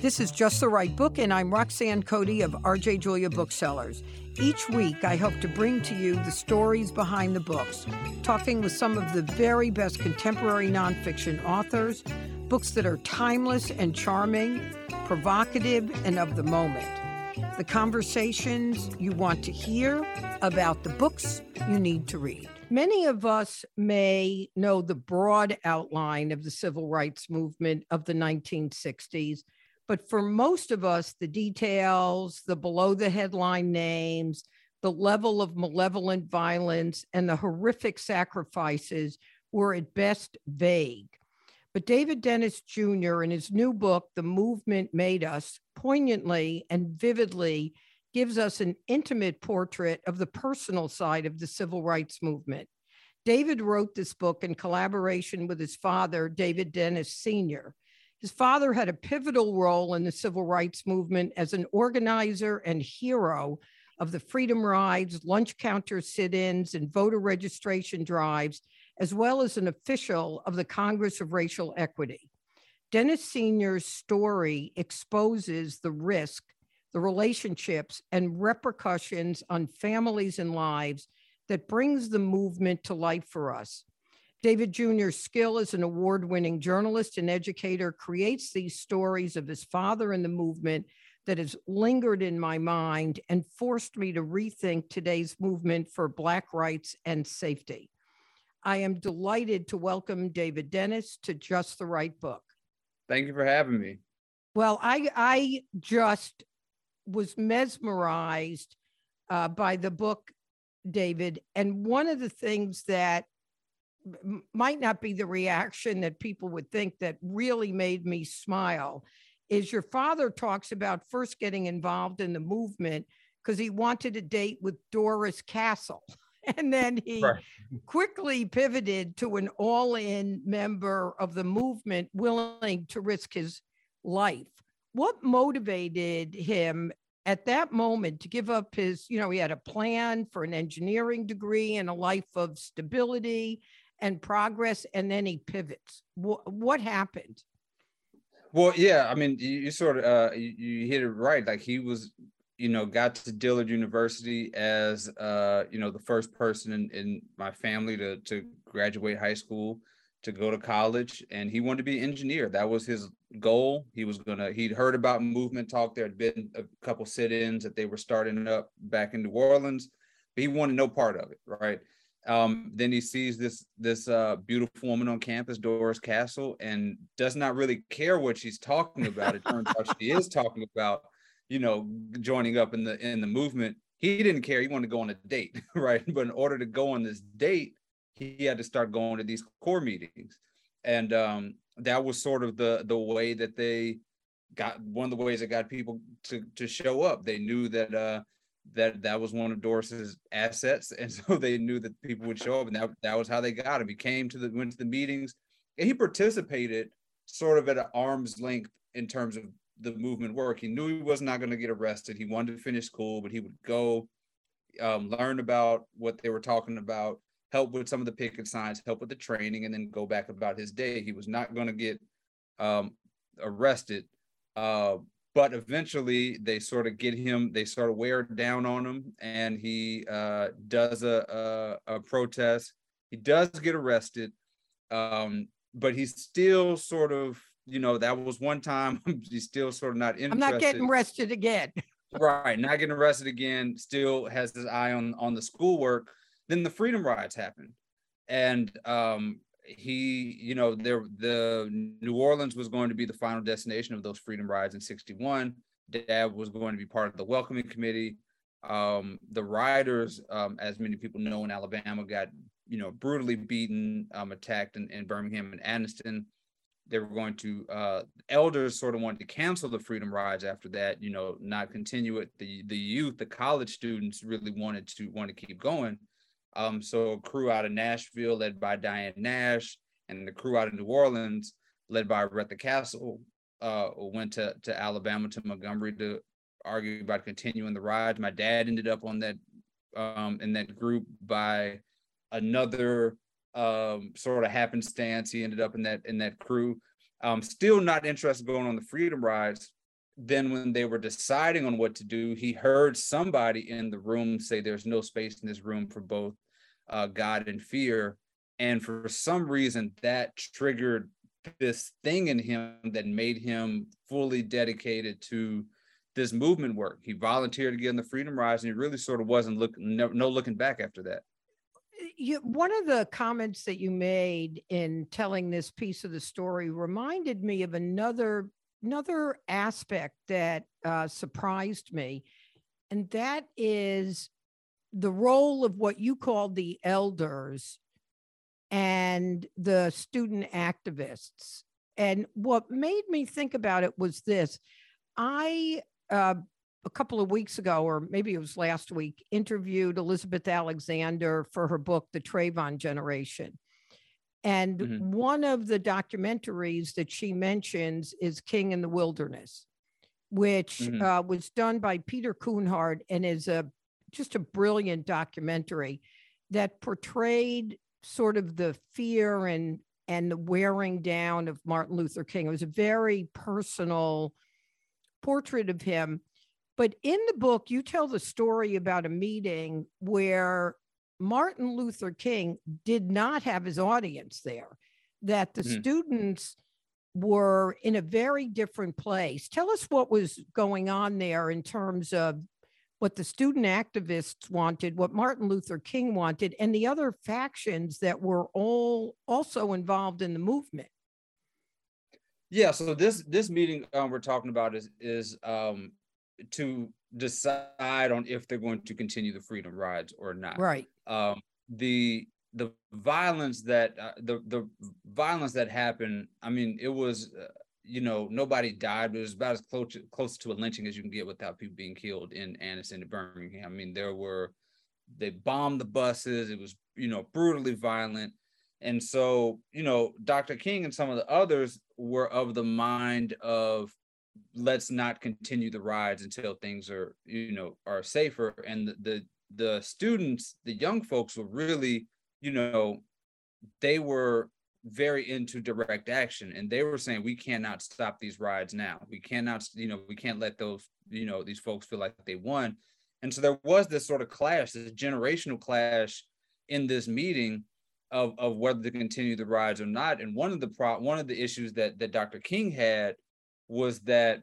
This is Just the Right Book, and I'm Roxanne Coady of RJ Julia Booksellers. Each week, I hope to bring to you the stories behind the books, talking with some of the very best contemporary nonfiction authors, books that are timeless and charming, provocative, and of the moment. The conversations you want to hear about the books you need to read. Many of us may know the broad outline of the civil rights movement of the 1960s but for most of us, the details, the below the headline names, the level of malevolent violence, and the horrific sacrifices were at best vague. But David Dennis Jr., in his new book, The Movement Made Us, poignantly and vividly gives us an intimate portrait of the personal side of the civil rights movement. David wrote this book in collaboration with his father, David Dennis Sr. His father had a pivotal role in the civil rights movement as an organizer and hero of the freedom rides, lunch counter sit ins, and voter registration drives, as well as an official of the Congress of Racial Equity. Dennis Sr.'s story exposes the risk, the relationships, and repercussions on families and lives that brings the movement to life for us. David Jr.'s skill as an award winning journalist and educator creates these stories of his father and the movement that has lingered in my mind and forced me to rethink today's movement for Black rights and safety. I am delighted to welcome David Dennis to Just the Right Book. Thank you for having me. Well, I, I just was mesmerized uh, by the book, David. And one of the things that might not be the reaction that people would think that really made me smile is your father talks about first getting involved in the movement because he wanted a date with Doris Castle. And then he right. quickly pivoted to an all in member of the movement willing to risk his life. What motivated him at that moment to give up his, you know, he had a plan for an engineering degree and a life of stability and progress and then he pivots. What, happened? Well yeah i mean you, you sort of uh you, you, hit it right. Like he was you know got to dillard university as uh you know the first person in, in my family to to graduate high school to go to college and he wanted to be an engineer. That was his goal. He was gonna he'd heard about movement talk. There had been a couple sit-ins that they were starting up back in new orleans but he wanted no part of it right um, then he sees this this uh, beautiful woman on campus, Doris Castle, and does not really care what she's talking about. It turns out she is talking about, you know, joining up in the in the movement. He didn't care. He wanted to go on a date, right? But in order to go on this date, he had to start going to these CORE meetings, and um, that was sort of the the way that they got one of the ways that got people to to show up. They knew that uh, that that was one of Doris's assets, and so they knew that people would show up, and that that was how they got him. He came to the went to the meetings, and he participated sort of at an arm's length in terms of the movement work. He knew he was not going to get arrested. He wanted to finish school, but he would go um, learn about what they were talking about, help with some of the picket signs, help with the training, and then go back about his day. He was not going to get um, arrested. Uh, but eventually they sort of get him they sort of wear down on him and he uh, does a, a, a protest. He does get arrested um, but he's still sort of you know that was one time he's still sort of not interested. i'm not getting arrested again. Right not getting arrested again still has his eye on on the schoolwork. Then the freedom rides happen and um he, you know, there the New Orleans was going to be the final destination of those freedom rides in 61. Dad was going to be part of the welcoming committee. Um, the riders, um, as many people know in Alabama, got you know brutally beaten, um, attacked in, in Birmingham and Anniston. They were going to uh, elders sort of wanted to cancel the freedom rides after that, you know, not continue it. The the youth, the college students really wanted to want to keep going. Um, so a crew out of Nashville led by Diane Nash and the crew out of New Orleans led by Retha Castle uh, went to, to Alabama to Montgomery to argue about continuing the ride. My dad ended up on that um, in that group by another um, sort of happenstance. He ended up in that in that crew. Um, still not interested going on the freedom rides, then when they were deciding on what to do, he heard somebody in the room say, "There's no space in this room for both uh, God and fear," and for some reason that triggered this thing in him that made him fully dedicated to this movement work. He volunteered to get in the Freedom Rides, and he really sort of wasn't looking no, no looking back after that. You, one of the comments that you made in telling this piece of the story reminded me of another another aspect that uh, surprised me, and that is the role of what you called the elders and the student activists. And what made me think about it was this I, uh, a couple of weeks ago, or maybe it was last week, interviewed Elizabeth Alexander for her book, The Trayvon Generation. And mm-hmm. one of the documentaries that she mentions is King in the Wilderness, which mm-hmm. uh, was done by Peter Kunhardt and is a just a brilliant documentary that portrayed sort of the fear and and the wearing down of Martin Luther King. It was a very personal portrait of him. But in the book, you tell the story about a meeting where Martin Luther King did not have his audience there, that the mm-hmm. students were in a very different place. Tell us what was going on there in terms of what the student activists wanted, what Martin Luther King wanted, and the other factions that were all also involved in the movement. Yeah, so this this meeting um, we're talking about is is um, to decide on if they're going to continue the freedom rides or not. Right. Um, the the violence that uh, the the violence that happened. I mean, it was uh, you know, nobody died, but it was about as close close to a lynching as you can get without people being killed in Anniston and Birmingham. I mean, there were they bombed the buses. It was you know brutally violent, and so you know Dr. King and some of the others were of the mind of let's not continue the rides until things are you know are safer. And the the, the students, the young folks, were really you know they were very into direct action. And they were saying we cannot stop these rides now. We cannot you know we can't let those you know these folks feel like they won. And so there was this sort of clash this generational clash in this meeting of, of whether to continue the rides or not. And one of the pro one of the issues that that dr king had was that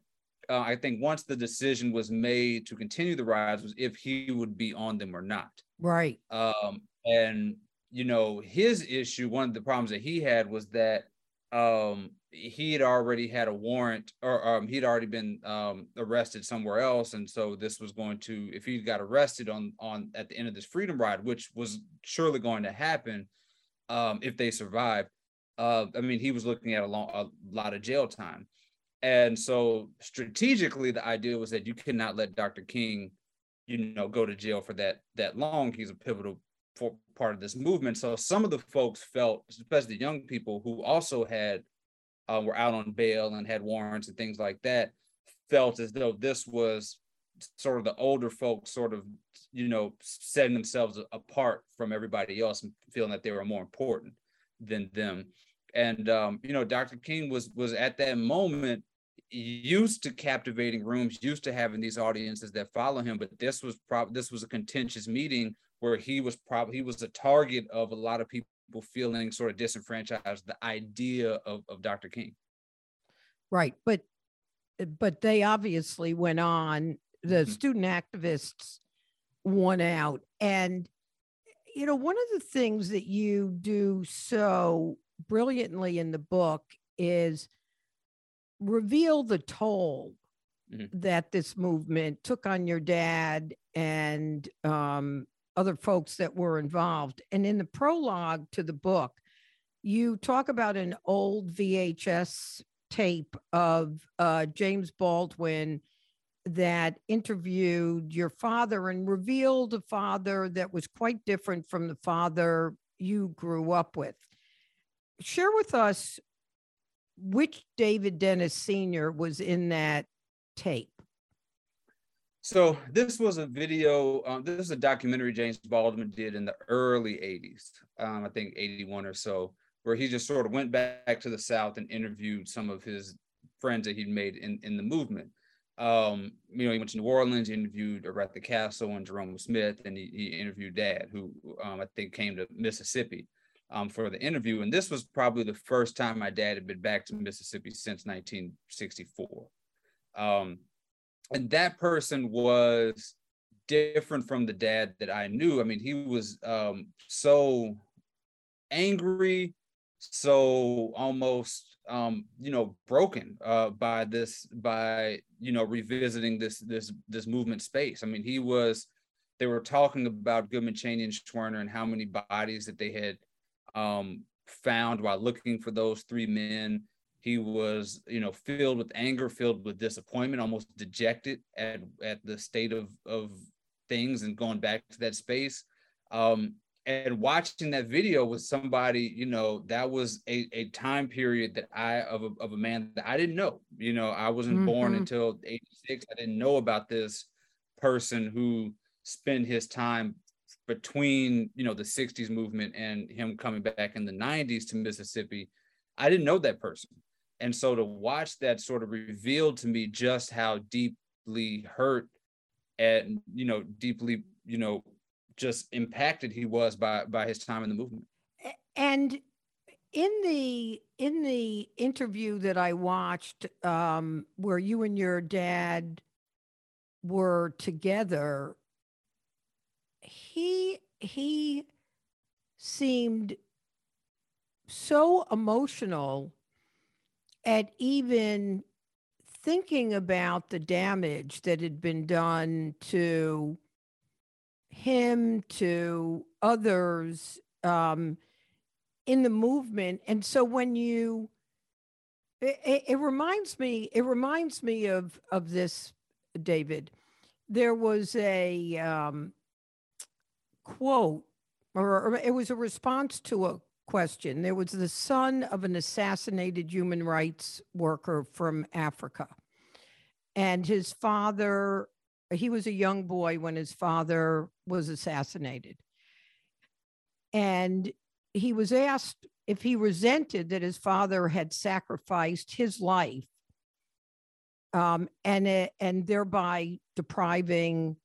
uh, i think once the decision was made to continue the rides was if he would be on them or not. Right. Um and you know, his issue, one of the problems that he had was that um he had already had a warrant or um he'd already been um arrested somewhere else. And so this was going to if he got arrested on on at the end of this freedom ride which was surely going to happen um if they survived uh i mean he was looking at a long a lot of jail time and so strategically the idea was that you cannot let dr king you know go to jail for that that long he's a pivotal part of this movement. So some of the folks felt, especially the young people who also had uh, were out on bail and had warrants and things like that, felt as though this was sort of the older folks sort of you know setting themselves apart from everybody else and feeling that they were more important than them and um, you know dr king was was at that moment used to captivating rooms used to having these audiences that follow him but this was probably this was a contentious meeting where he was probably he was a target of a lot of people feeling sort of disenfranchised the idea of, of dr king right but but they obviously went on the mm-hmm. student activists won out and you know one of the things that you do so brilliantly in the book is reveal the toll mm-hmm. that this movement took on your dad and um, other folks that were involved. And in the prologue to the book, you talk about an old VHS tape of uh, James Baldwin that interviewed your father and revealed a father that was quite different from the father you grew up with. Share with us which David Dennis Sr. was in that tape. So this was a video. Um, this is a documentary James Baldwin did in the early '80s, um, I think '81 or so, where he just sort of went back to the South and interviewed some of his friends that he'd made in in the movement. um, you know, he went to New Orleans, interviewed Oretha Castle and Jerome Smith, and he, he interviewed Dad, who um, I think came to Mississippi um, for the interview. And this was probably the first time my dad had been back to Mississippi since 1964. Um, and that person was different from the dad that I knew. I mean, he was um, so angry, so almost um, you know broken uh, by this by you know revisiting this this this movement space. I mean, he was. They were talking about Goodman, Chaney, and Schwerner and how many bodies that they had um, found while looking for those three men. He was, you know, filled with anger, filled with disappointment, almost dejected at at the state of of things and going back to that space. Um, and watching that video with somebody, you know, that was a, a time period that I of a, of a man that I didn't know. You know, I wasn't mm-hmm. born until 86. I didn't know about this person who spent his time between, you know, the 60s movement and him coming back in the 90s to Mississippi. I didn't know that person. And so to watch that sort of revealed to me just how deeply hurt and, you know, deeply, you know, just impacted he was by by his time in the movement. And in the in the interview that I watched, um, where you and your dad were together, he he seemed so emotional at even thinking about the damage that had been done to him to others um, in the movement. And so when you, it, it, reminds me, it reminds me of of this, David. There was a um, quote, or, or it was a response to a question. There was the son of an assassinated human rights worker from Africa. And his father he was a young boy when his father was assassinated. And he was asked if he resented that his father had sacrificed his life um, and, and thereby depriving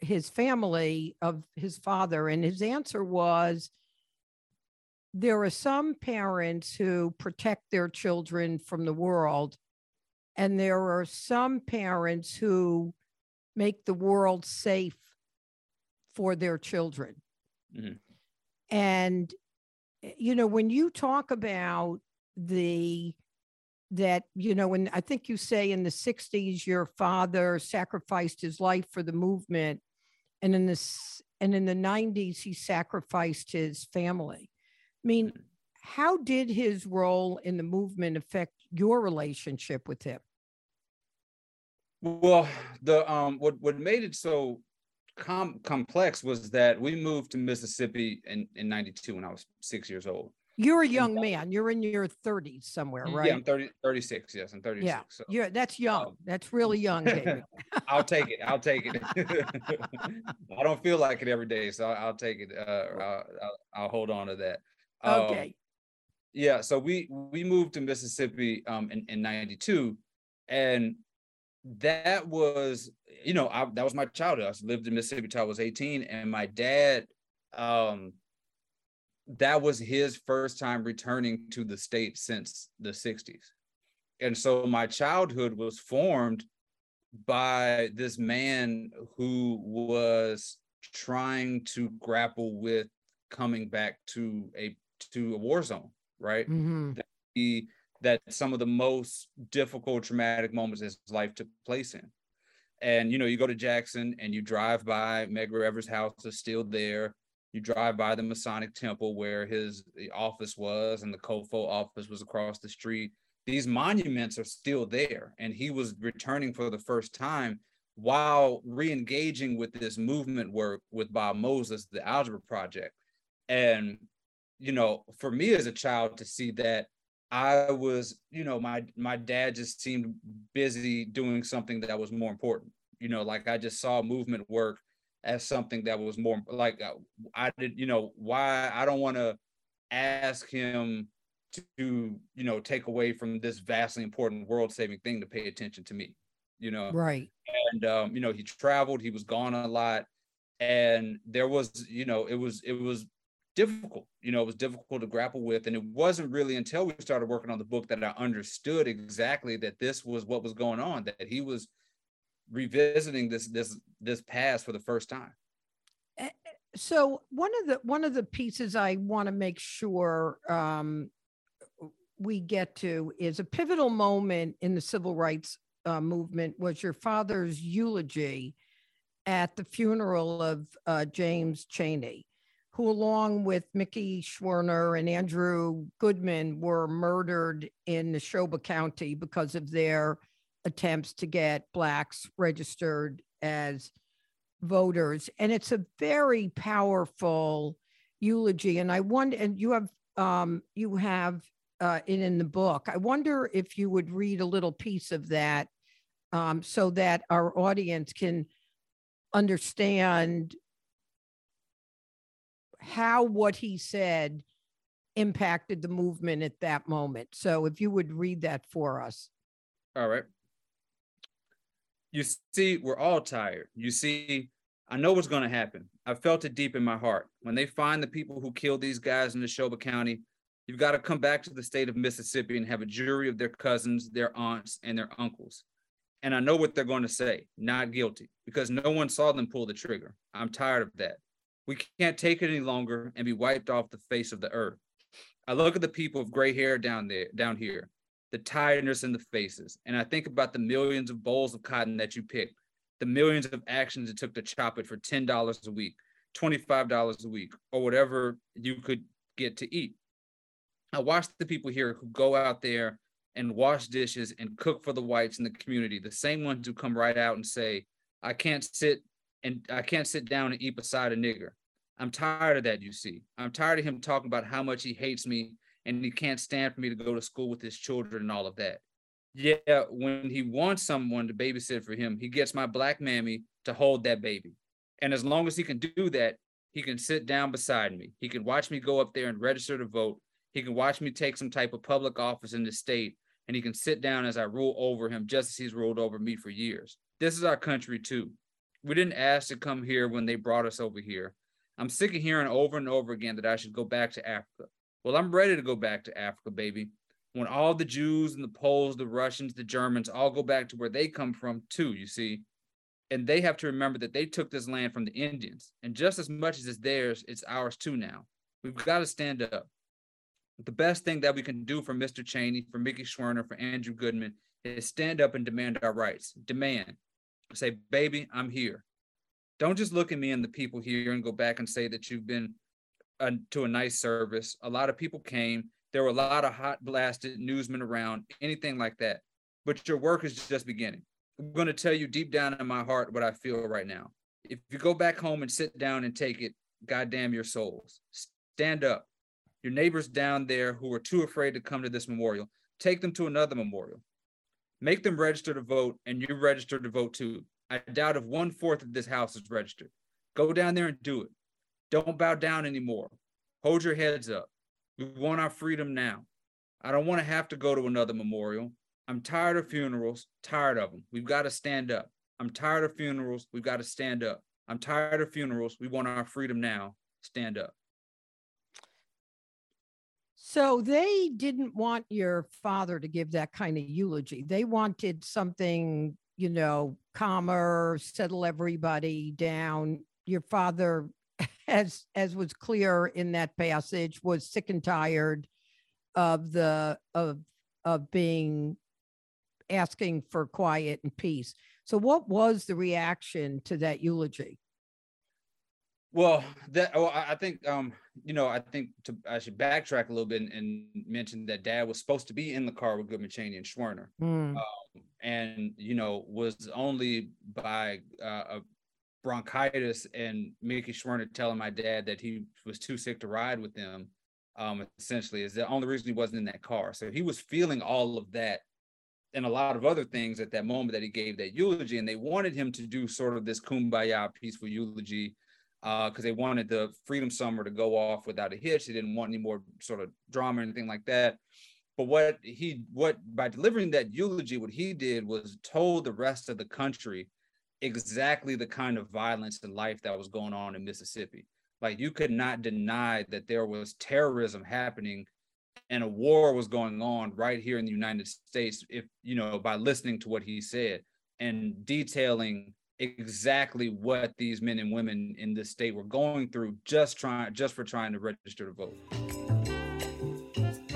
his family of his father. And his answer was there are some parents who protect their children from the world, and there are some parents who make the world safe for their children. Mm-hmm. And, eh, you know, when you talk about the, that, you know, when I think you say in the 60s, your father sacrificed his life for the movement. And in this, and in the 90s, he sacrificed his family. I mean, mm-hmm. how did his role in the movement affect your relationship with him? Well, the um, what what made it so com- complex was that we moved to Mississippi in in '92 when I was six years old. You're a young man. You're in your 30s somewhere, right? Yeah, I'm 30, 36. Yes, I'm 36. Yeah, so. yeah that's young. Um, that's really young, I'll take it. I'll take it. I don't feel like it every day, so I'll, I'll take it. Uh, I'll, I'll, I'll, hold on to that. Um, okay. Yeah, so we we moved to Mississippi um, in, in 92 and that was, you know, I, that was my childhood. I lived in Mississippi till I was 18, and my dad, um, that was his first time returning to the state since the 60s. And so my childhood was formed by this man who was trying to grapple with coming back to a to a war zone, right? Mm-hmm. He that some of the most difficult traumatic moments in his life took place in. And you know, you go to Jackson and you drive by Medgar Evers' house is still there. You drive by the Masonic Temple where his eh, office was, and the COFO office was across the street. These monuments are still there, and he was returning for the first time while re-engaging with this movement work with Bob Moses, the Algebra Project. And you know, for me as a child to see that I was, you know, my my dad just seemed busy doing something that was more important. You know, like I just saw movement work as something that was more like uh, I did, you know, why I don't want to ask him to, you know, take away from this vastly important world saving thing to pay attention to me. you know. Right. And um, you know, he traveled, he was gone a lot. And there was, you know, it was it was difficult. You know, it was difficult to grapple with. And it wasn't really until we started working on the book that I understood exactly that this was what was going on, that he was revisiting this this this past for the first time. So one of the one of the pieces I want to make sure um, we get to is a pivotal moment in the civil rights uh, movement was your father's eulogy at the funeral of uh, James Chaney who, along with Mickey Schwerner and Andrew Goodman, were murdered in Neshoba County because of their attempts to get Blacks registered as voters. And it's a very powerful eulogy. And I wonder, and you have, um, you have uh, it in the book. I wonder if you would read a little piece of that um, so that our audience can understand how what he said impacted the movement at that moment. So if you would read that for us. All right. You see, we're all tired. You see, I know what's going to happen. I felt it deep in my heart. When they find the people who killed these guys in Neshoba County, you've got to come back to the state of Mississippi and have a jury of their cousins, their aunts, and their uncles. And I know what they're going to say not guilty, because no one saw them pull the trigger. I'm tired of that. We can't take it any longer and be wiped off the face of the earth. I look at the people of gray hair down there, down here, the tiredness in the faces, and I think about the millions of bolls of cotton that you picked, the millions of actions it took to chop it for $10 a week, $25 a week, or whatever you could get to eat. I watch the people here who go out there and wash dishes and cook for the whites in the community, the same ones who come right out and say, I can't sit and I can't sit down and eat beside a nigger. I'm tired of that, you see. I'm tired of him talking about how much he hates me and he can't stand for me to go to school with his children and all of that. Yeah, when he wants someone to babysit for him, he gets my black mammy to hold that baby. And as long as he can do that, he can sit down beside me. He can watch me go up there and register to vote. He can watch me take some type of public office in the state, and he can sit down as I rule over him just as he's ruled over me for years. This is our country, too. We didn't ask to come here when they brought us over here. I'm sick of hearing over and over again that I should go back to Africa. Well, I'm ready to go back to Africa, baby. When all the Jews and the Poles, the Russians, the Germans all go back to where they come from, too, you see. And they have to remember that they took this land from the Indians. And just as much as it's theirs, it's ours too now. We've got to stand up. The best thing that we can do for Mr. Chaney, for Mickey Schwerner, for Andrew Goodman is stand up and demand our rights. Demand. Say, baby, I'm here. Don't just look at me and the people here and go back and say that you've been uh, to a nice service. A lot of people came. There were a lot of hot blasted newsmen around, anything like that. But your work is just beginning. I'm going to tell you deep down in my heart what I feel right now. If you go back home and sit down and take it, goddamn your souls. Stand up. Your neighbors down there who are too afraid to come to this memorial, take them to another memorial. Make them register to vote, and you register to vote too. I doubt if one fourth of this house is registered. Go down there and do it. Don't bow down anymore. Hold your heads up. We want our freedom now. I don't want to have to go to another memorial. I'm tired of funerals, tired of them. We've got to stand up. I'm tired of funerals. We've got to stand up. I'm tired of funerals. We want our freedom now. Stand up. So they didn't want your father to give that kind of eulogy. They wanted something you know, calmer, settle everybody down. Your father, as as was clear in that passage, was sick and tired of the of of being asking for quiet and peace. So what was the reaction to that eulogy? Well, that well, I think um, you know, I think to I should backtrack a little bit and, and mention that dad was supposed to be in the car with Goodman Chaney and Schwerner. Mm. Um, and you know was only by uh, a bronchitis and Mickey Schwerner telling my dad that he was too sick to ride with them. Um, essentially, is the only reason he wasn't in that car. So he was feeling all of that and a lot of other things at that moment that he gave that eulogy, and they wanted him to do sort of this kumbaya peaceful eulogy because uh, they wanted the Freedom Summer to go off without a hitch. They didn't want any more sort of drama or anything like that. but what he what by delivering that eulogy, what he did was told the rest of the country exactly the kind of violence and life that was going on in Mississippi. Like you could not deny that there was terrorism happening and a war was going on right here in the United States if you know by listening to what he said and detailing exactly what these men and women in this state were going through just trying just for trying to register to vote.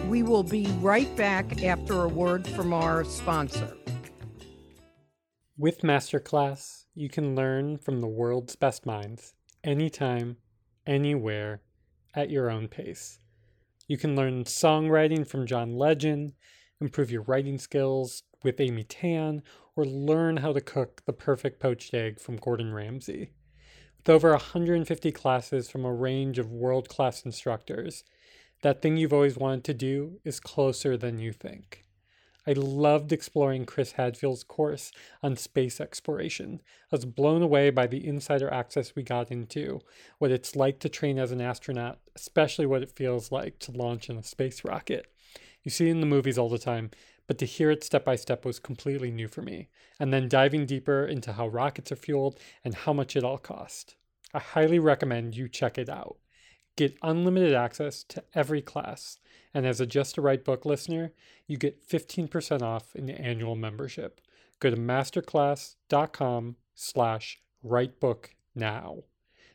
We will be right back after a word from our sponsor. With Masterclass, you can learn from the world's best minds anytime, anywhere, at your own pace. You can learn songwriting from John Legend, improve your writing skills with Amy Tan, or learn how to cook the perfect poached egg from Gordon Ramsay. With over 150 classes from a range of world class instructors, that thing you've always wanted to do is closer than you think. I loved exploring Chris Hadfield's course on space exploration. I was blown away by the insider access we got into, what it's like to train as an astronaut, especially what it feels like to launch in a space rocket. You see it in the movies all the time, but to hear it step by step was completely new for me. And then diving deeper into how rockets are fueled and how much it all cost. I highly recommend you check it out. Get unlimited access to every class and as a Just a Right book listener, you get 15% off in the annual membership. Go to masterclass.com slash rightbook now.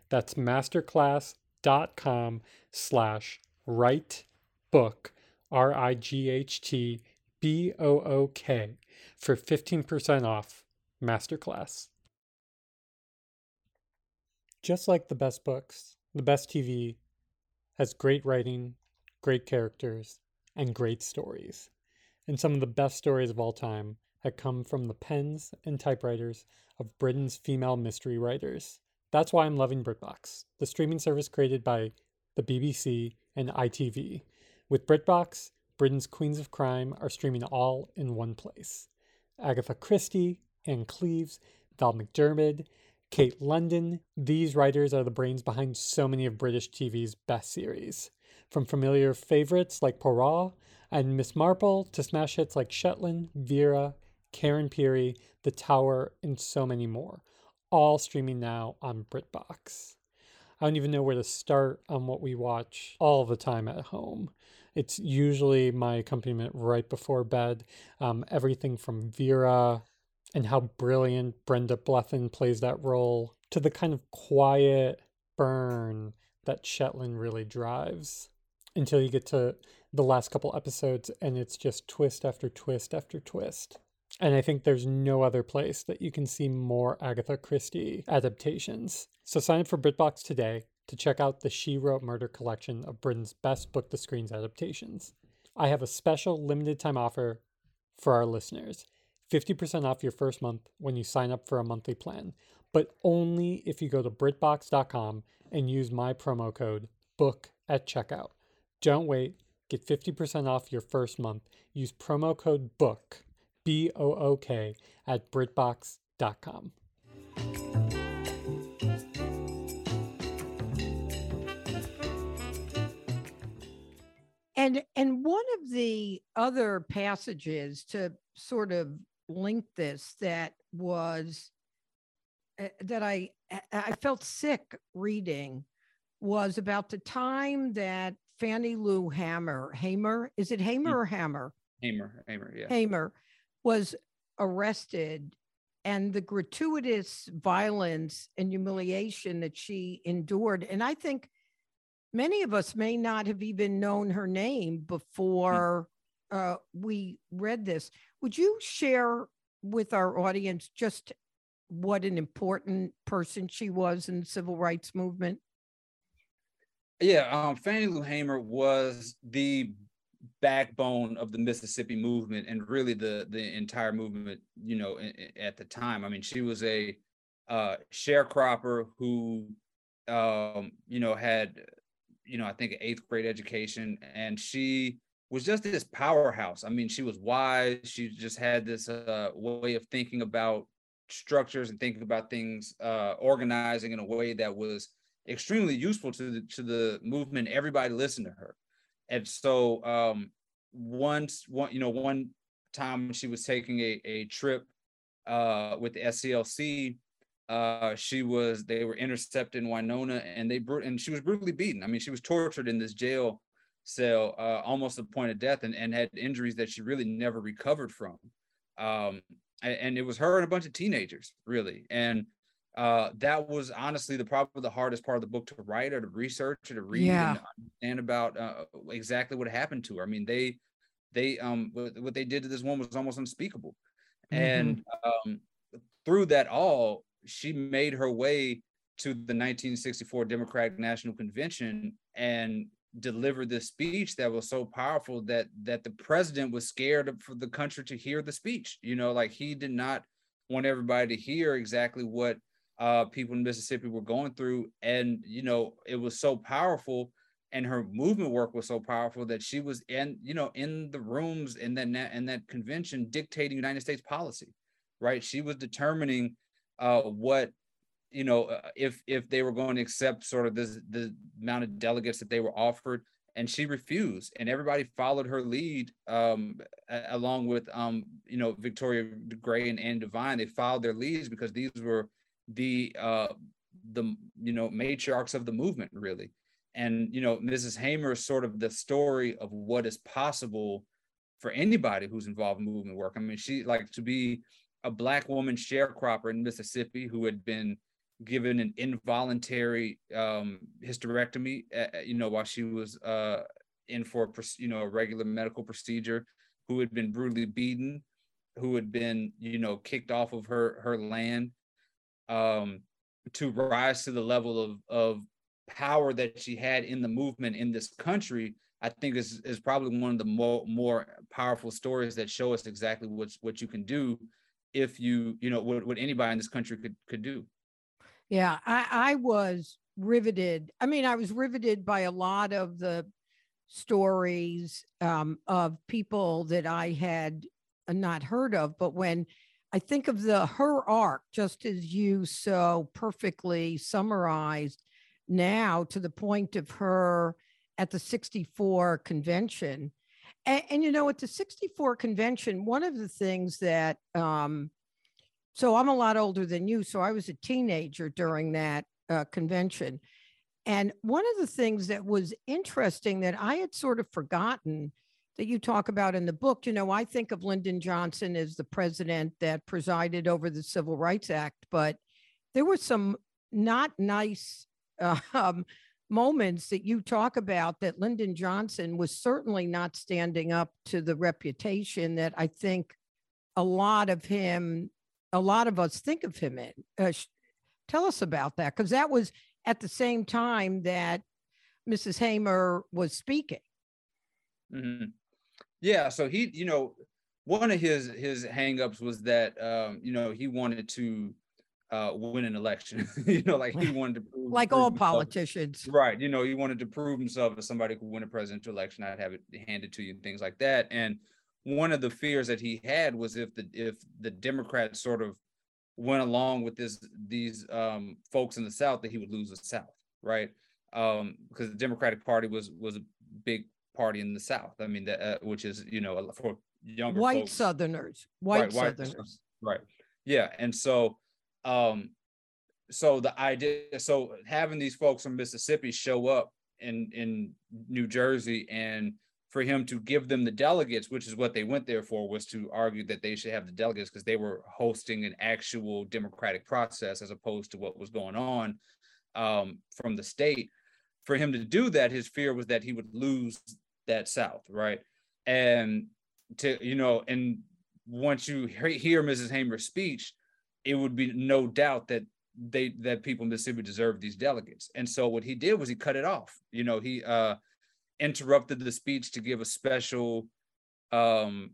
That's masterclass.com slash rightbook, R-I-G-H-T-B-O-O-K, for 15% off Masterclass. Just like the best books, the best TV has great writing, great characters, and great stories. And some of the best stories of all time have come from the pens and typewriters of Britain's female mystery writers. That's why I'm loving BritBox, the streaming service created by the BBC and ITV. With BritBox, Britain's queens of crime are streaming all in one place. Agatha Christie, Ann Cleeves, Val McDermid, Kate London, these writers are the brains behind so many of British TV's best series. From familiar favorites like Poirot and Miss Marple to smash hits like Shetland, Vera, Karen Pirie, The Tower, and so many more. All streaming now on BritBox. I don't even know where to start on what we watch all the time at home. It's usually my accompaniment right before bed. Um, everything from Vera and how brilliant Brenda Blethyn plays that role to the kind of quiet burn that Shetland really drives until you get to the last couple episodes and it's just twist after twist after twist. And I think there's no other place that you can see more Agatha Christie adaptations. So sign up for BritBox today to check out the She Wrote Murder collection of Britain's best book to screens adaptations. I have a special limited time offer for our listeners 50% off your first month when you sign up for a monthly plan, but only if you go to BritBox.com and use my promo code BOOK at checkout. Don't wait. Get 50% off your first month. Use promo code BOOK, B O O K, at BritBox.com. And and one of the other passages to sort of link this that was uh, that I I felt sick reading was about the time that Fannie Lou Hammer, Hamer, is it Hamer or Hammer? Hamer, Hamer, yeah. Hamer was arrested and the gratuitous violence and humiliation that she endured. And I think many of us may not have even known her name before uh, we read this. Would you share with our audience just what an important person she was in the civil rights movement? Yeah, um, Fannie Lou Hamer was the backbone of the Mississippi movement and really the the entire movement. You know, at the time, I mean, she was a uh, sharecropper who, um, you know, had, you know, I think an eighth grade education, and she was just this powerhouse. I mean, she was wise. She just had this uh, way of thinking about structures and thinking about things, uh, organizing in a way that was extremely useful to the to the movement. Everybody listened to her, and so um, once one you know one time she was taking a, a trip uh, with the SCLC, uh, she was they were intercepted in Winona and they and she was brutally beaten. I mean, she was tortured in this jail cell uh, almost the point of death and, and had injuries that she really never recovered from. Um, and, and, it was her and a bunch of teenagers really. And uh, that was honestly the probably the hardest part of the book to write or to research or to read yeah. and understand about uh, exactly what happened to her. I mean, they they um what, what they did to this woman was almost unspeakable. Mm-hmm. And um, through that all, she made her way to the 1964 Democratic National Convention and delivered this speech that was so powerful that that the president was scared for the country to hear the speech. You know, like he did not want everybody to hear exactly what uh, people in Mississippi were going through, and you know, it was so powerful and her movement work was so powerful that she was in you know in the rooms in that in that convention dictating united states policy right she was determining uh what you know uh, if if they were going to accept sort of this the amount of delegates that they were offered and she refused and everybody followed her lead um along with um you know victoria gray and anne devine they followed their leads because these were the uh the you know matriarchs of the movement really. And you know mrs hamer is sort of the story of what is possible for anybody who's involved in movement work. I mean she like to be a black woman sharecropper in mississippi who had been given an involuntary um, hysterectomy uh, you know while she was uh, in for you know a regular medical procedure who had been brutally beaten who had been you know kicked off of her her land um, to rise to the level of of power that she had in the movement in this country, I think is is probably one of the more more powerful stories that show us exactly what's what you can do if you you know what, what anybody in this country could could do. Yeah, I, I was riveted. I mean, I was riveted by a lot of the stories um, of people that I had not heard of, but when I think of the her arc, just as you so perfectly summarized, now to the point of her at the 64 convention. And, and, you know, at the 64 convention, one of the things that, um, so I'm a lot older than you, so I was a teenager during that uh, convention. And one of the things that was interesting that I had sort of forgotten that you talk about in the book, you know, I think of Lyndon Johnson as the president that presided over the Civil Rights Act, but there were some not nice um, moments that you talk about that Lyndon Johnson was certainly not standing up to the reputation that I think a lot of him, a lot of us think of him in. Uh, tell us about that, because that was at the same time that Mrs. Hamer was speaking. Mm-hmm. Yeah, so he, you know, one of his his hangups was that um, you know he wanted to uh, win an election. you know, like he wanted to prove, like prove all himself. politicians, right? You know, he wanted to prove himself as somebody who could win a presidential election. I'd have it handed to you and things like that. And one of the fears that he had was if the if the Democrats sort of went along with this these um, folks in the South, that he would lose the South, right? Um, because the Democratic Party was was a big party in the South. I mean, that uh, which is you know for younger white folks, Southerners, white, right, Southerners, white, right? Yeah, and so um, so the idea, so having these folks from Mississippi show up in in New Jersey and for him to give them the delegates, which is what they went there for, was to argue that they should have the delegates because they were hosting an actual democratic process as opposed to what was going on um, from the state. For him to do that, his fear was that he would lose that South, right? And to you know, and once you hear Mrs. Hamer's speech, it would be no doubt that they that people in Mississippi deserve these delegates. And so what he did was he cut it off. You know, he uh interrupted the speech to give a special um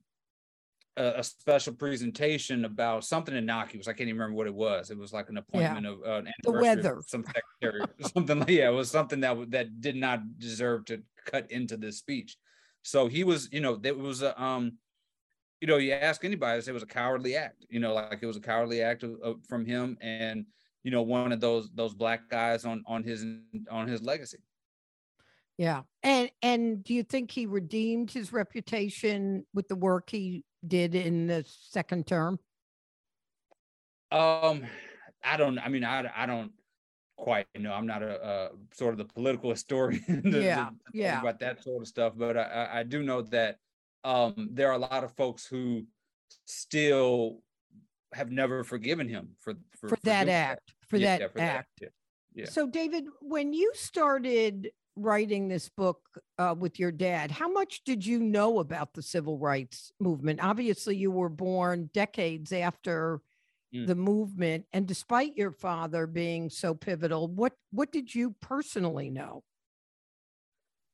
a, a special presentation about something innocuous. I can't even remember what it was. It was like an appointment yeah. of uh, an the weather, some secretary, something like yeah. It was something that that did not deserve to cut into this speech. So he was, you know, there was a um you know, you ask anybody, it was a cowardly act. You know, like it was a cowardly act of, of, from him, and you know, one of those those black guys on on his on his legacy. Yeah. And and do you think he redeemed his reputation with the work he did in the second term? Um, I don't. I mean, I I don't quite know. I'm not a, a sort of the political historian. to, yeah, to yeah. About that sort of stuff, but I, I do know that um, there are a lot of folks who still have never forgiven him for for, for that act, that. for, yeah, that, yeah, for act. that Yeah. So, David, when you started writing this book uh, with your dad, how much did you know about the civil rights movement? Obviously, you were born decades after mm. the movement, and despite your father being so pivotal, what what did you personally know?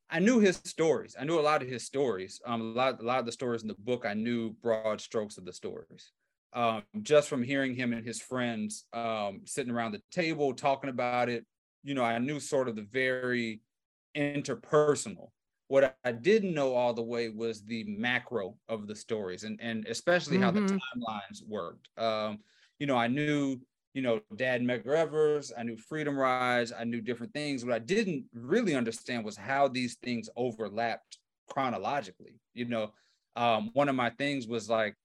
I knew his stories. I knew a lot of his stories. Um, a lot, a lot of the stories in the book, I knew broad strokes of the stories. Um, just from hearing him and his friends um, sitting around the table talking about it, you know, I knew sort of the very interpersonal. What I didn't know all the way was the macro of the stories, and and especially how mm-hmm. the timelines worked. Um, you know, I knew you know, Dad Medgar Evers, I knew Freedom Rides, I knew different things. What I didn't really understand was how these things overlapped chronologically. You know, um, one of my things was like,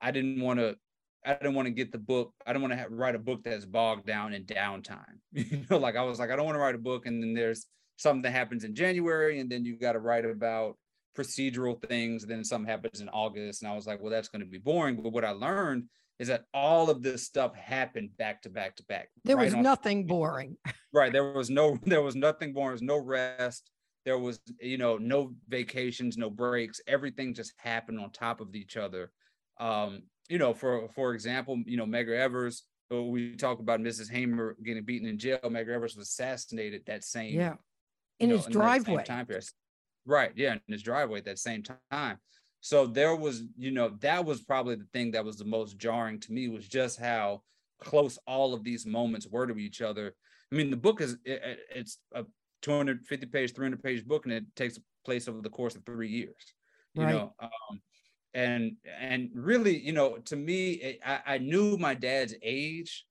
I didn't want to, I didn't want to get the book. I don't want to write a book that's bogged down in downtime. you know, like I was like, I don't want to write a book and then there's something that happens in January and then you got to write about procedural things. Then something happens in August, and I was like, well, that's going to be boring. But what I learned is that all of this stuff happened back to back to back. There right was nothing boring. Right. There was no, there was nothing boring. There was no rest. There was, you know, no vacations, no breaks. Everything just happened on top of each other. Um, you know, for for example, you know, Medgar Evers, uh, we talk about Mrs. Hamer getting beaten in jail. Medgar Evers was assassinated that same yeah in know, his in driveway. time period. Right. Yeah, in his driveway at that same time. So there was, you know, that was probably the thing that was the most jarring to me was just how close all of these moments were to each other. I mean, the book is it, it's a 250 page, 300 page book, and it takes place over the course of three years. You right. know, um, and and really, you know, to me, it, I, I knew my dad's age,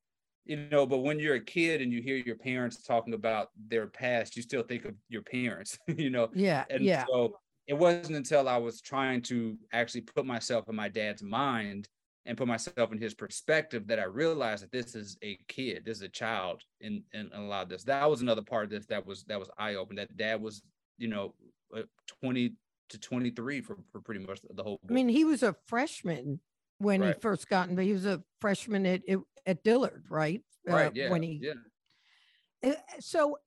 you know, but when you're a kid and you hear your parents talking about their past, you still think of your parents, you know. Yeah. And yeah. so it wasn't until I was trying to actually put myself in my dad's mind and put myself in his perspective that I realized that this is a kid, this is a child in, in, in a lot of this. That was another part of this that was that was eye opening. That dad was, you know, uh, 20 to 23 for, for pretty much the whole book. I mean, he was a freshman when right. he first got in, but he was a freshman at at Dillard, right? Right. Uh, yeah. When he yeah. Uh, so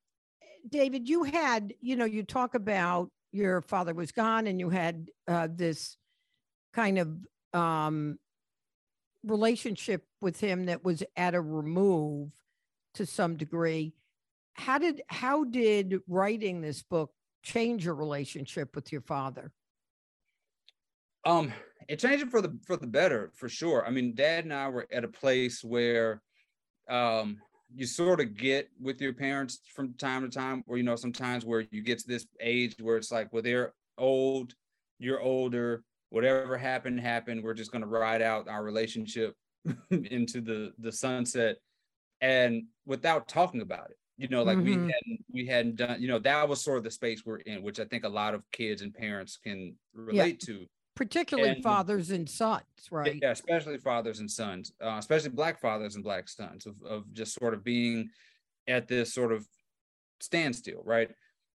David, you had, you know, you talk about your father was gone and you had uh, this kind of um, relationship with him that was at a remove to some degree how did how did writing this book change your relationship with your father um it changed it for the for the better for sure i mean dad and i were at a place where um you sort of get with your parents from time to time, or you know, sometimes where you get to this age where it's like, well, they're old, you're older, whatever happened, happened. We're just gonna ride out our relationship into the the sunset, and without talking about it. You know, like mm-hmm. we hadn't we hadn't done. You know, that was sort of the space we're in, which I think a lot of kids and parents can relate yeah. to particularly and, fathers and sons, right? Yeah, especially fathers and sons, uh, especially black fathers and black sons, of, of just sort of being at this sort of standstill, right?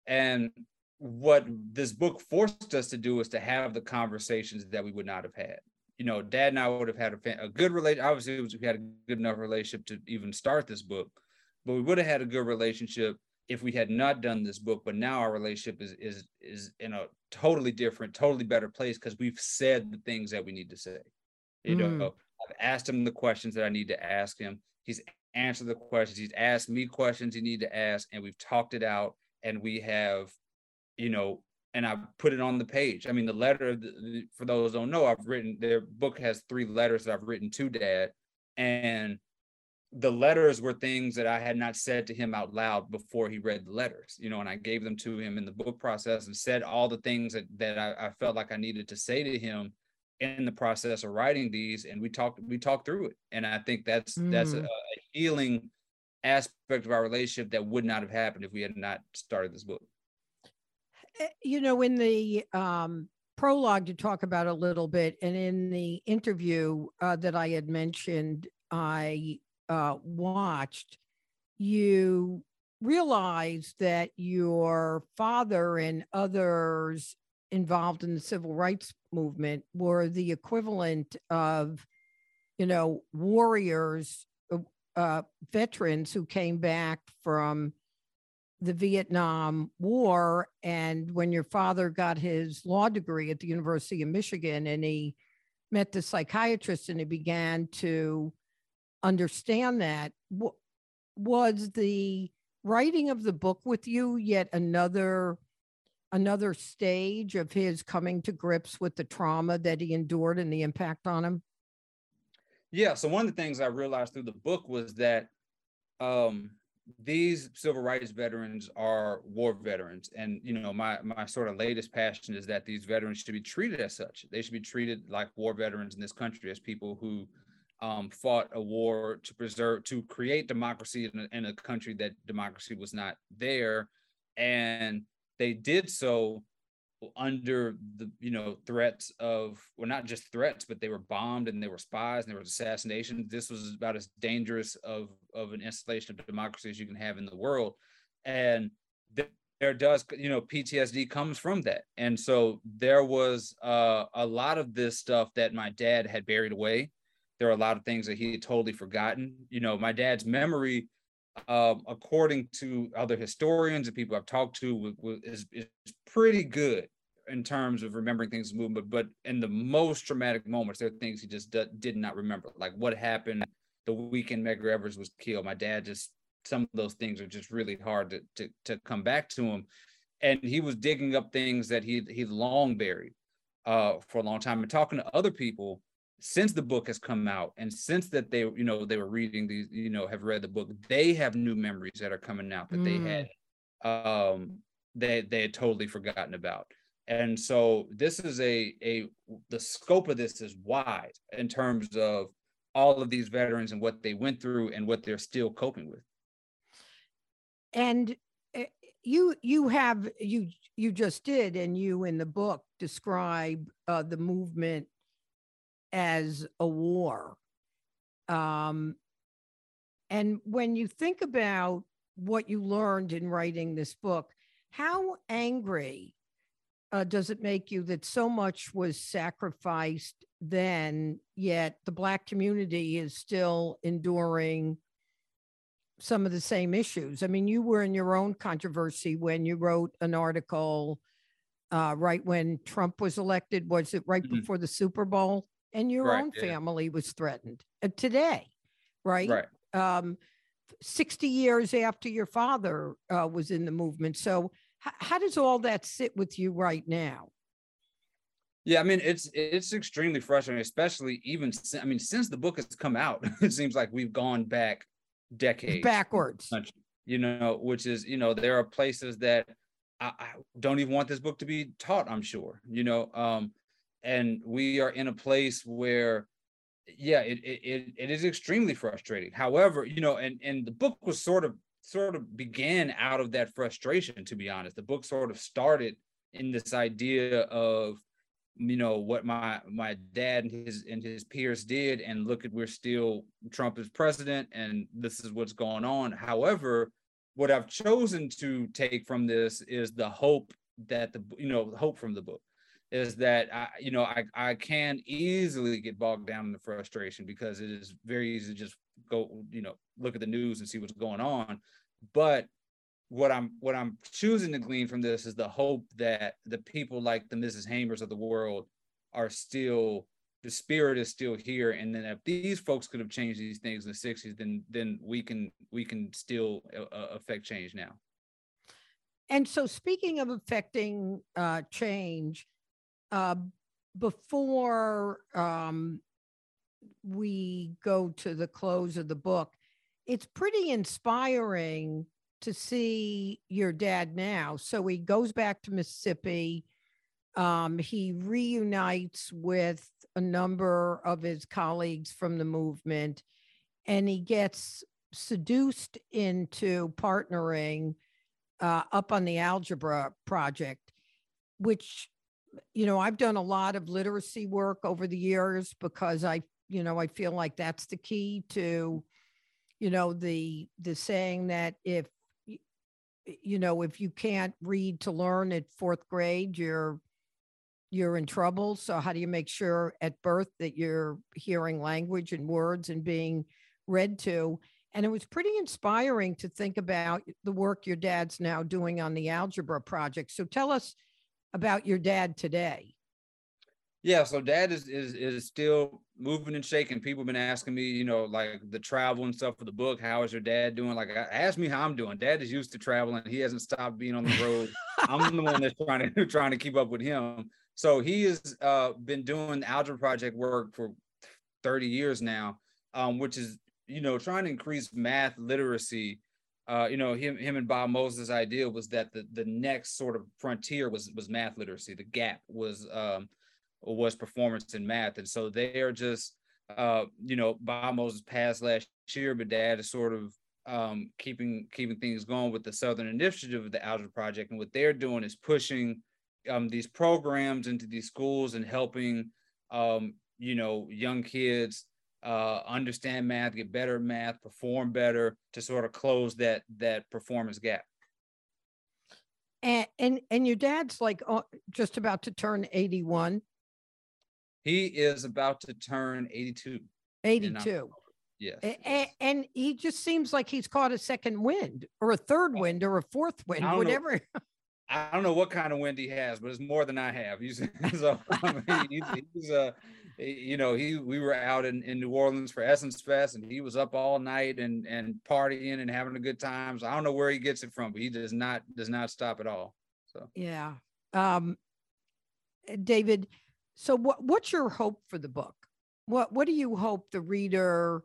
And what this book forced us to do is to have the conversations that we would not have had. You know, Dad and I would have had a, a good relation. Obviously, we had a good enough relationship to even start this book, but we would have had a good relationship if we had not done this book but now our relationship is is is in a totally different totally better place because we've said the things that we need to say. You mm. know i've asked him the questions that i need to ask him. He's answered the questions. He's asked me questions he need to ask and we've talked it out and we have you know and i put it on the page. I mean the letter for those don't know i've written their book has three letters that i've written to dad and the letters were things that I had not said to him out loud before he read the letters, you know, and I gave them to him in the book process and said all the things that, that I, I felt like I needed to say to him in the process of writing these. And we talked, we talked through it. And I think that's, mm. that's a, mm. a healing aspect of our relationship that would not have happened if we had not started this book. you know, in the um, prologue, you talk about a little bit, and in the interview uh, that I had mentioned, I uh, watched, you realized that your father and others involved in the civil rights movement were the equivalent of, you know, warriors, uh, uh veterans who came back from the Vietnam War. And when your father got his law degree at the University of Michigan and he met the psychiatrist and he began to understand that, was the writing of the book with you yet another another stage of his coming to grips with the trauma that he endured and the impact on him? Yeah. So one of the things I realized through the book was that um, these civil rights veterans are war veterans and you know my my sort of latest passion is that these veterans should be treated as such they should be treated like war veterans in this country as people who um, fought a war to preserve to create democracy in a, in a country that democracy was not there. And they did so under the you know threats of well not just threats but they were bombed and they were spies and there was assassination. This was about as dangerous of of an installation of democracy as you can have in the world. And there does you know ptsd comes from that. And so there was uh, a lot of this stuff that my dad had buried away there are a lot of things that he had totally forgotten you know my dad's memory um, according to other historians and people I've talked to, is, is pretty good in terms of remembering things movement. But in the most traumatic moments, there are things he just d- did not remember, like what happened the weekend Medgar Evers was killed. My dad just some of those things are just really hard to to, to come back to him, and he was digging up things that he he long buried uh, for a long time and talking to other people since the book has come out and since that they you know they were reading these you know have read the book they have new memories that are coming out that mm. they had um they they had totally forgotten about and so this is a a the scope of this is wide in terms of all of these veterans and what they went through and what they're still coping with and eh, you you have you you just did and you in the book describe uh, the movement as a war. Um, and when you think about what you learned in writing this book, how angry uh, does it make you that so much was sacrificed then, yet the Black community is still enduring some of the same issues? I mean, you were in your own controversy when you wrote an article uh, right when Trump was elected. Was it right mm-hmm. before the Super Bowl? And your right, own yeah. family was threatened uh, today, right? Right. Um, 60 years after your father uh, was in the movement. So, h- how does all that sit with you right now? Yeah, I mean it's it's extremely frustrating, especially even I mean since the book has come out, it seems like we've gone back decades backwards. You know, which is you know there are places that I, I don't even want this book to be taught. I'm sure you know, um, and we are in a place where yeah it, it it is extremely frustrating. However you know and and the book was sort of sort of began out of that frustration to be honest. The book sort of started in this idea of you know what my my dad and his and his peers did and look at we're still trump is president and this is what's going on. However what i've chosen to take from this is the hope that the you know hope from the book is that I, you know, I, I can easily get bogged down in the frustration because it is very easy to just go, you know, look at the news and see what's going on. But what I'm what I'm choosing to glean from this is the hope that the people like the Mrs. Hamers of the world are still the spirit is still here and then if these folks could have changed these things in the 60s then then we can we can still uh, uh affect change now and so speaking of affecting uh, change uh, before um, we go to the close of the book, it's pretty inspiring to see your dad now. So he goes back to Mississippi. Um, he reunites with a number of his colleagues from the movement, and he gets seduced into partnering uh, up on the algebra project which you know i've done a lot of literacy work over the years because i you know i feel like that's the key to you know the the saying that if you know if you can't read to learn at fourth grade you're you're in trouble. So how do you make sure at birth that you're hearing language and words and being read to? And it was pretty inspiring to think about the work your dad's now doing on the algebra project. So tell us about your dad today yeah, so dad is is is still moving and shaking. People have been asking me, you know, like the travel and stuff for the book. How is your dad doing? Like, ask me how I'm doing. Dad is used to traveling. He hasn't stopped being on the road. I'm the one that's trying to trying to keep up with him. So he has uh, been doing algebra project work for 30 years now, um, which is you know trying to increase math literacy. Uh, you know, him him and Bob Moses' idea was that the the next sort of frontier was was math literacy. The gap was um, was performance in math. And so they are just, uh, you know, Bob Moses passed last year, but dad is sort of um, keeping keeping things going with the Southern Initiative of the Algebra Project. And what they're doing is pushing um, these programs into these schools and helping, um, you know, young kids uh, understand math, get better at math, perform better to sort of close that that performance gap. And and, and your dad's like oh, just about to turn 81. He is about to turn 82. 82. Yes. And, and, he just seems like he's caught a second wind or a third wind or a fourth wind, whatever. Know, I don't know what kind of wind he has, but it's more than I have. He's so I mean, he's, he's uh, you know, he we were out in, in New Orleans for Essence Fest, and he was up all night and and partying and having a good time. So I don't know where he gets it from, but he does not does not stop at all. So yeah, um, David, so what what's your hope for the book? What what do you hope the reader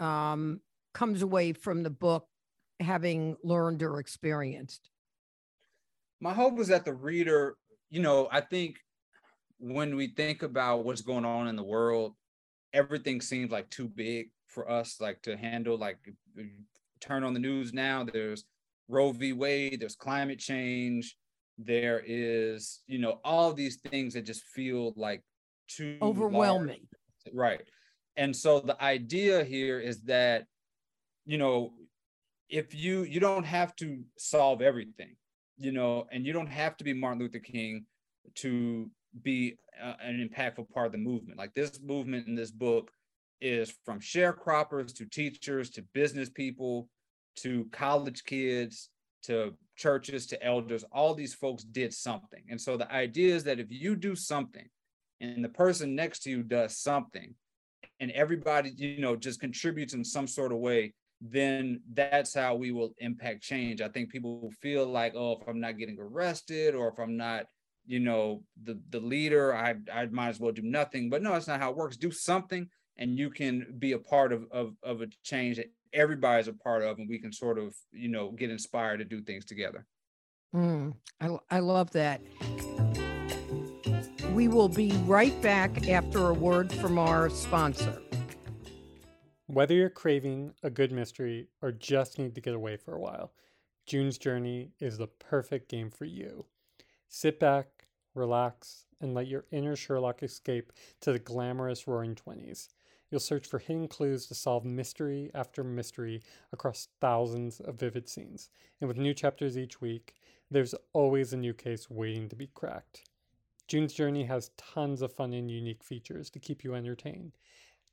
um, comes away from the book having learned or experienced? My hope is that the reader, you know, I think when we think about what's going on in the world, everything seems like too big for us like to handle like turn on the news now there's roe v. Wade there's climate change there is you know all these things that just feel like too overwhelming. Large. right. And so the idea here is that you know if you you don't have to solve everything you know and you don't have to be martin luther king to be uh, an impactful part of the movement like this movement in this book is from sharecroppers to teachers to business people to college kids to churches to elders, all these folks did something. And so the idea is that if you do something and the person next to you does something and everybody, you know, just contributes in some sort of way, then that's how we will impact change. I think people feel like, oh, if I'm not getting arrested or if I'm not, you know, the the leader, I I might as well do nothing. But no, that's not how it works. Do something and you can be a part of, of, of a change that everybody's a part of and we can sort of you know get inspired to do things together mm, I, I love that we will be right back after a word from our sponsor whether you're craving a good mystery or just need to get away for a while june's journey is the perfect game for you sit back relax and let your inner sherlock escape to the glamorous roaring 20s You'll search for hidden clues to solve mystery after mystery across thousands of vivid scenes. And with new chapters each week, there's always a new case waiting to be cracked. June's Journey has tons of fun and unique features to keep you entertained.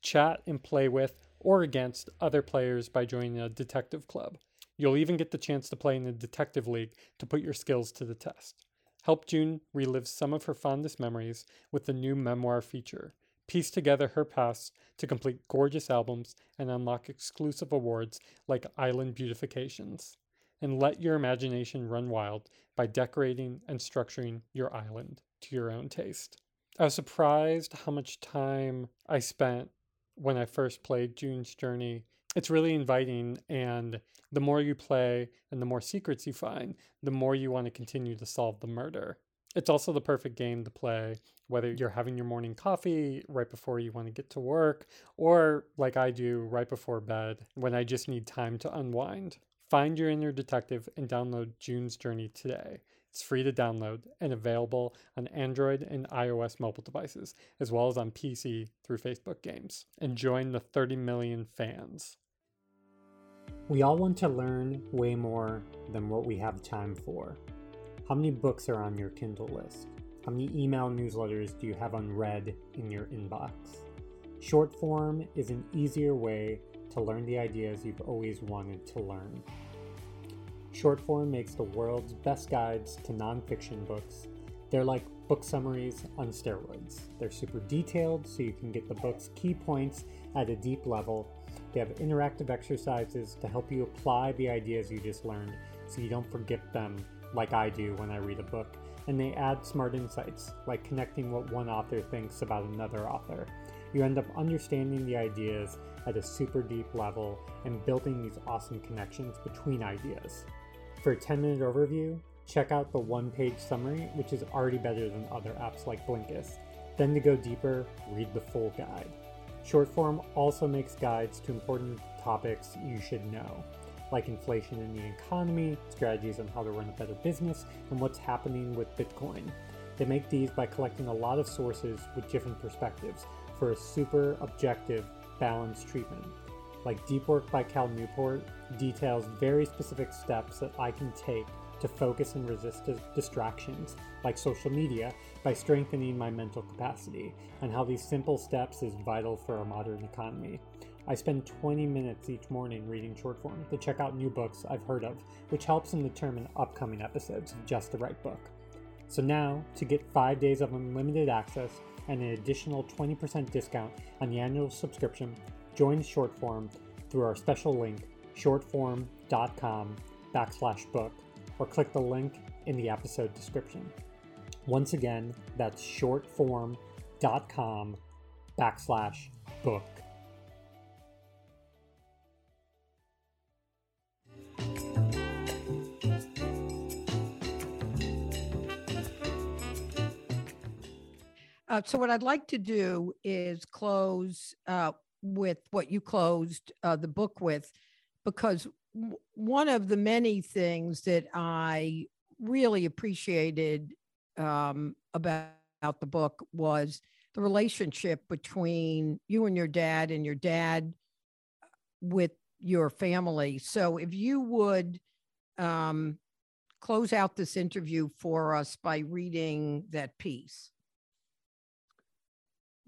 Chat and play with or against other players by joining a detective club. You'll even get the chance to play in a detective league to put your skills to the test. Help June relive some of her fondest memories with the new memoir feature piece together her past to complete gorgeous albums and unlock exclusive awards like Island Beautifications. And let your imagination run wild by decorating and structuring your island to your own taste. I was surprised how much time I spent when I first played June's Journey. It's really inviting, and the more you play and the more secrets you find, the more you want to continue to solve the murder. It's also the perfect game to play whether you're having your morning coffee right before you want to get to work, or like I do right before bed when I just need time to unwind. Find your inner detective and download June's Journey today. It's free to download and available on Android and iOS mobile devices, as well as on PC through Facebook Games. And join the 30 million fans. We all want to learn way more than what we have time for. How many books are on your Kindle list? How many email newsletters do you have unread in your inbox? Shortform is an easier way to learn the ideas you've always wanted to learn. Shortform makes the world's best guides to nonfiction books. They're like book summaries on steroids. They're super detailed, so you can get the book's key points at a deep level. They have interactive exercises to help you apply the ideas you just learned so you don't forget them like I do when I read a book. And they add smart insights, like connecting what one author thinks about another author. You end up understanding the ideas at a super deep level and building these awesome connections between ideas. For a 10 minute overview, check out the one page summary, which is already better than other apps like Blinkist. Then to go deeper, read the full guide. Shortform also makes guides to important topics you should know, like inflation in the economy, strategies on how to run a better business, and what's happening with Bitcoin. They make these by collecting a lot of sources with different perspectives for a super objective, balanced treatment like Deep Work by Cal Newport, details very specific steps that I can take to focus and resist distractions, like social media, by strengthening my mental capacity, and how these simple steps is vital for our modern economy. I spend 20 minutes each morning reading Shortform to check out new books I've heard of, which helps them determine upcoming episodes of just the right book. So now, to get 5 days of unlimited access and an additional 20% discount on the annual subscription, Join Shortform through our special link, shortform.com backslash book, or click the link in the episode description. Once again, that's shortform.com backslash book. Uh, so what I'd like to do is close uh, with what you closed uh, the book with, because one of the many things that I really appreciated um, about, the book was the relationship between you and your dad and your dad with your family. So if you would um, close out this interview for us by reading that piece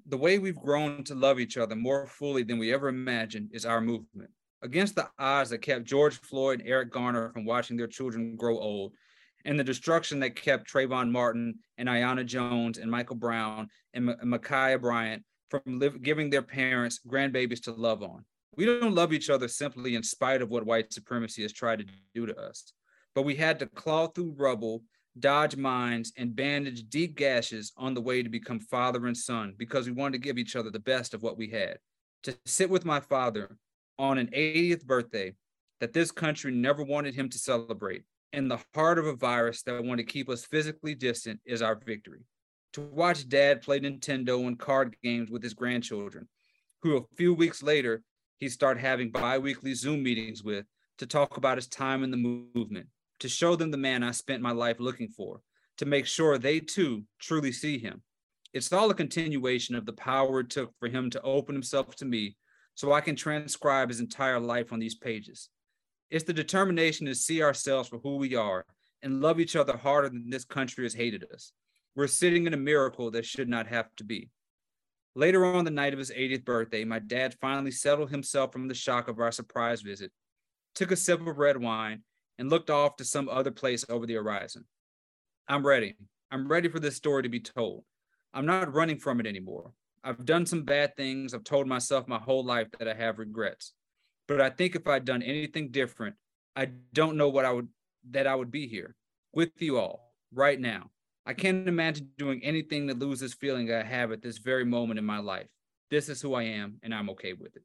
the way we've grown to love each other more fully than we ever imagined is our movement. Against the odds that kept George Floyd and Eric Garner from watching their children grow old, and the destruction that kept Trayvon Martin and Aiyana Jones and Michael Brown and M- Ma'Khia Bryant from live, giving their parents grandbabies to love on. We don't love each other simply in spite of what white supremacy has tried to do to us, but we had to claw through rubble dodge mines, and bandage deep gashes on the way to become father and son because we wanted to give each other the best of what we had. To sit with my father on an 80th birthday that this country never wanted him to celebrate in the heart of a virus that wanted to keep us physically distant is our victory. To watch dad play Nintendo and card games with his grandchildren, who a few weeks later he started having bi-weekly Zoom meetings with to talk about his time in the movement to show them the man I spent my life looking for, to make sure they too truly see him. It's all a continuation of the power it took for him to open himself to me so I can transcribe his entire life on these pages. It's the determination to see ourselves for who we are and love each other harder than this country has hated us. We're sitting in a miracle that should not have to be. Later on the night of his 80th birthday, my dad finally settled himself from the shock of our surprise visit, took a sip of red wine, and looked off to some other place over the horizon. I'm ready. I'm ready for this story to be told. I'm not running from it anymore. I've done some bad things. I've told myself my whole life that I have regrets. But I think if I'd done anything different, I don't know what I would that I would be here with you all right now. I can't imagine doing anything to lose this feeling I have at this very moment in my life. This is who I am, and I'm okay with it.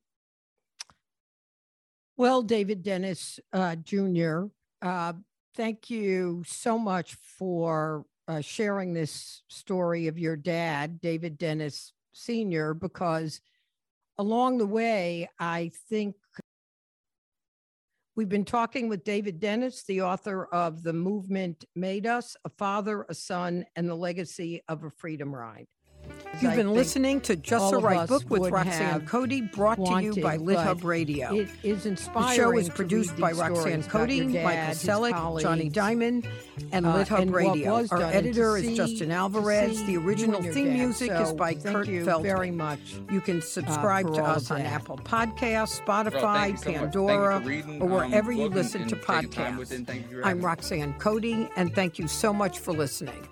Well, David Dennis uh, Jr., uh, thank you so much for uh, sharing this story of your dad, David Dennis Sr., because along the way, I think We've been talking with David Dennis, the author of The Movement Made Us, A Father, a Son, and the Legacy of a Freedom Ride. You've I been listening to Just the Right Book with Roxanne Coady, brought to you by wanted, Lit but Hub Radio. It is The show is produced by Roxanne Coady, your dad, Michael Selleck, Johnny. Diamond, and uh, Lit Hub and Radio. Our done, and editor is see- Justin Alvarez. The original theme dad. music is So by thank Kurt you Feldman. very much. You can subscribe for to us of on that. Apple Podcasts, Spotify, thank you so much. Thank Pandora, reading, or um, wherever you listen to and taking time with podcasts. it, and thank you for I'm. Roxanne Coady, and thank you so much for listening.